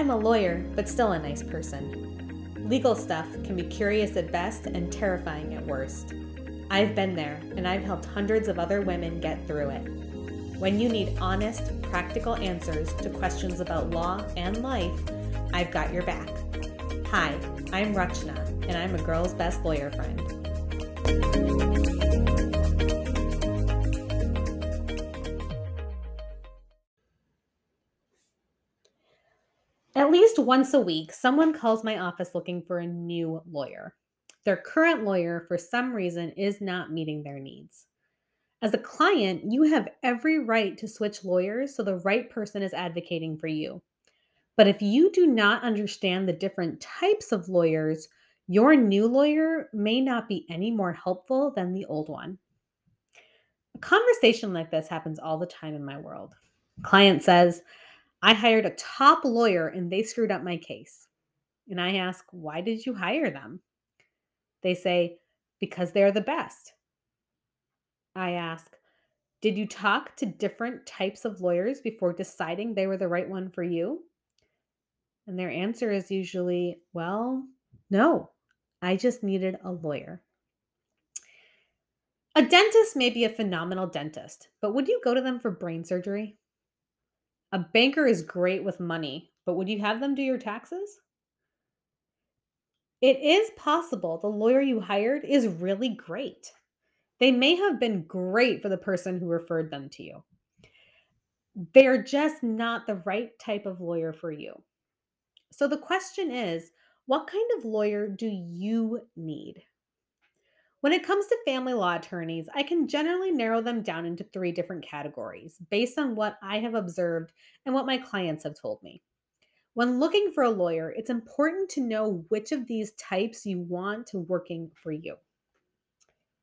I'm a lawyer, but still a nice person. Legal stuff can be curious at best and terrifying at worst. I've been there, and I've helped hundreds of other women get through it. When you need honest, practical answers to questions about law and life, I've got your back. Hi, I'm Rachna, and I'm a girl's best lawyer friend. At least once a week, someone calls my office looking for a new lawyer. Their current lawyer, for some reason, is not meeting their needs. As a client, you have every right to switch lawyers so the right person is advocating for you. But if you do not understand the different types of lawyers, your new lawyer may not be any more helpful than the old one. A conversation like this happens all the time in my world. Client says, I hired a top lawyer and they screwed up my case. And I ask, why did you hire them? They say, because they're the best. I ask, did you talk to different types of lawyers before deciding they were the right one for you? And their answer is usually, well, no, I just needed a lawyer. A dentist may be a phenomenal dentist, but would you go to them for brain surgery? A banker is great with money, but would you have them do your taxes? It is possible the lawyer you hired is really great. They may have been great for the person who referred them to you. They're just not the right type of lawyer for you. So the question is what kind of lawyer do you need? When it comes to family law attorneys, I can generally narrow them down into three different categories based on what I have observed and what my clients have told me. When looking for a lawyer, it's important to know which of these types you want to working for you.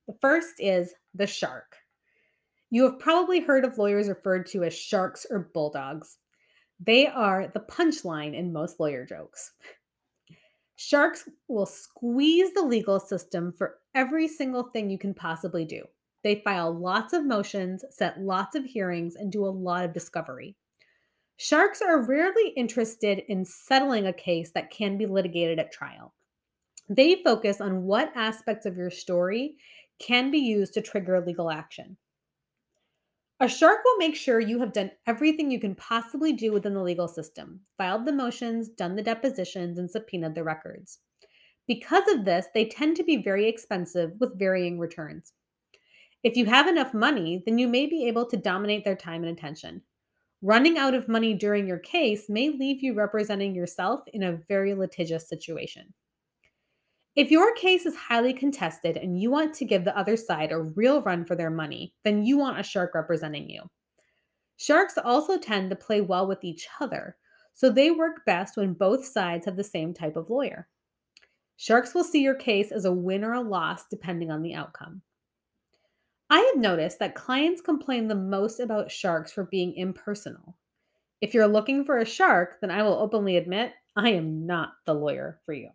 The first is the shark. You have probably heard of lawyers referred to as sharks or bulldogs. They are the punchline in most lawyer jokes. Sharks will squeeze the legal system for every single thing you can possibly do. They file lots of motions, set lots of hearings, and do a lot of discovery. Sharks are rarely interested in settling a case that can be litigated at trial. They focus on what aspects of your story can be used to trigger legal action. A shark will make sure you have done everything you can possibly do within the legal system, filed the motions, done the depositions, and subpoenaed the records. Because of this, they tend to be very expensive with varying returns. If you have enough money, then you may be able to dominate their time and attention. Running out of money during your case may leave you representing yourself in a very litigious situation. If your case is highly contested and you want to give the other side a real run for their money, then you want a shark representing you. Sharks also tend to play well with each other, so they work best when both sides have the same type of lawyer. Sharks will see your case as a win or a loss depending on the outcome. I have noticed that clients complain the most about sharks for being impersonal. If you're looking for a shark, then I will openly admit I am not the lawyer for you.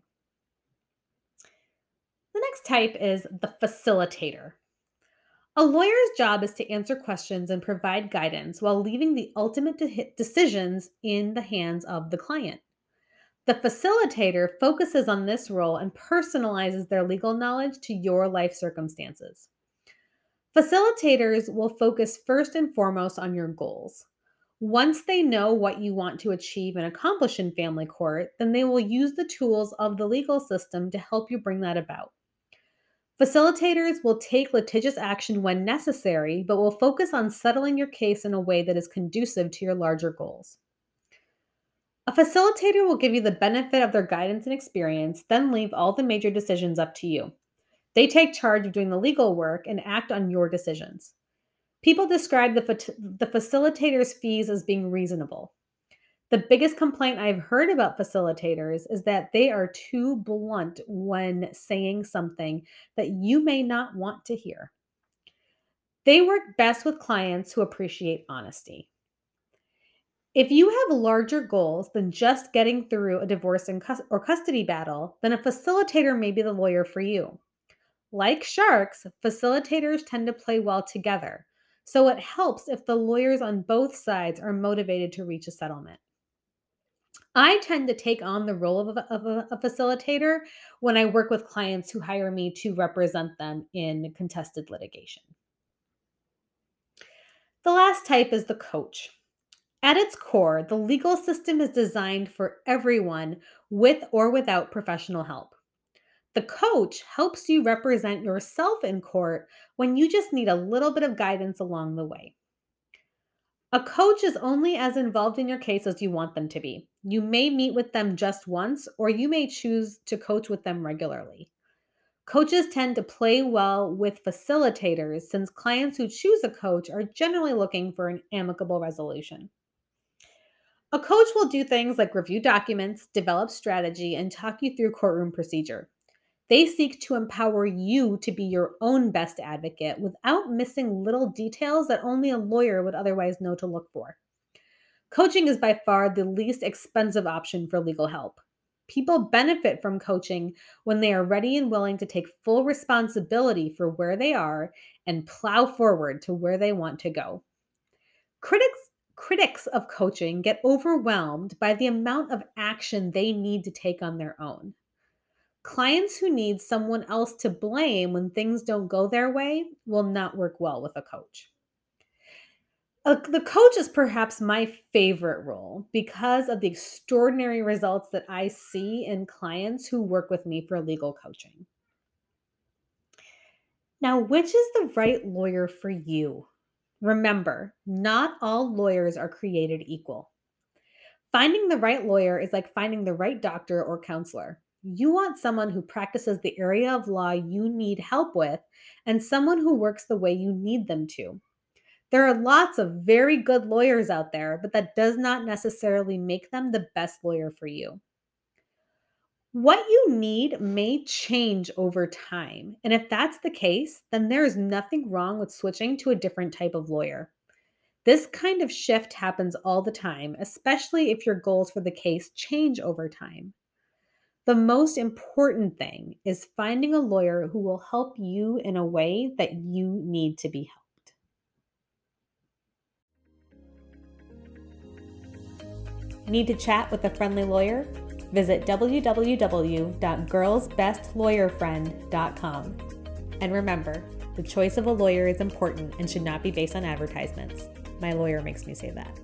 Next type is the facilitator. A lawyer's job is to answer questions and provide guidance while leaving the ultimate de- decisions in the hands of the client. The facilitator focuses on this role and personalizes their legal knowledge to your life circumstances. Facilitators will focus first and foremost on your goals. Once they know what you want to achieve and accomplish in family court, then they will use the tools of the legal system to help you bring that about. Facilitators will take litigious action when necessary, but will focus on settling your case in a way that is conducive to your larger goals. A facilitator will give you the benefit of their guidance and experience, then leave all the major decisions up to you. They take charge of doing the legal work and act on your decisions. People describe the, the facilitator's fees as being reasonable. The biggest complaint I've heard about facilitators is that they are too blunt when saying something that you may not want to hear. They work best with clients who appreciate honesty. If you have larger goals than just getting through a divorce or custody battle, then a facilitator may be the lawyer for you. Like sharks, facilitators tend to play well together, so it helps if the lawyers on both sides are motivated to reach a settlement. I tend to take on the role of a, of a, facilitator when I work with clients who hire me to represent them in contested litigation. The last type is the coach. At its core, the legal system is designed for everyone with or without professional help. The coach helps you represent yourself in court when you just need a little bit of guidance along the way. A coach is only as involved in your case as you want them to be. You may meet with them just once, or you may choose to coach with them regularly. Coaches tend to play well with facilitators since clients who choose a coach are generally looking for an amicable resolution. A coach will do things like review documents, develop strategy, and talk you through courtroom procedure. They seek to empower you to be your own best advocate without missing little details that only a lawyer would otherwise know to look for. Coaching is by far the least expensive option for legal help. People benefit from coaching when they are ready and willing to take full responsibility for where they are and plow forward to where they want to go. Critics critics of coaching get overwhelmed by the amount of action they need to take on their own. Clients who need someone else to blame when things don't go their way will not work well with a coach. The coach is perhaps my favorite role because of the extraordinary results that I see in clients who work with me for legal coaching. Now, which is the right lawyer for you? Remember, not all lawyers are created equal. Finding the right lawyer is like finding the right doctor or counselor. You want someone who practices the area of law you need help with and someone who works the way you need them to. There are lots of very good lawyers out there, but that does not necessarily make them the best lawyer for you. What you need may change over time. And if that's the case, then there is nothing wrong with switching to a different type of lawyer. This kind of shift happens all the time, especially if your goals for the case change over time. The most important thing is finding a lawyer who will help you in a way that you need to be helped. Need to chat with a friendly lawyer? Visit www.girlsbestlawyerfriend.com. And remember, the choice of a lawyer is important and should not be based on advertisements. My lawyer makes me say that.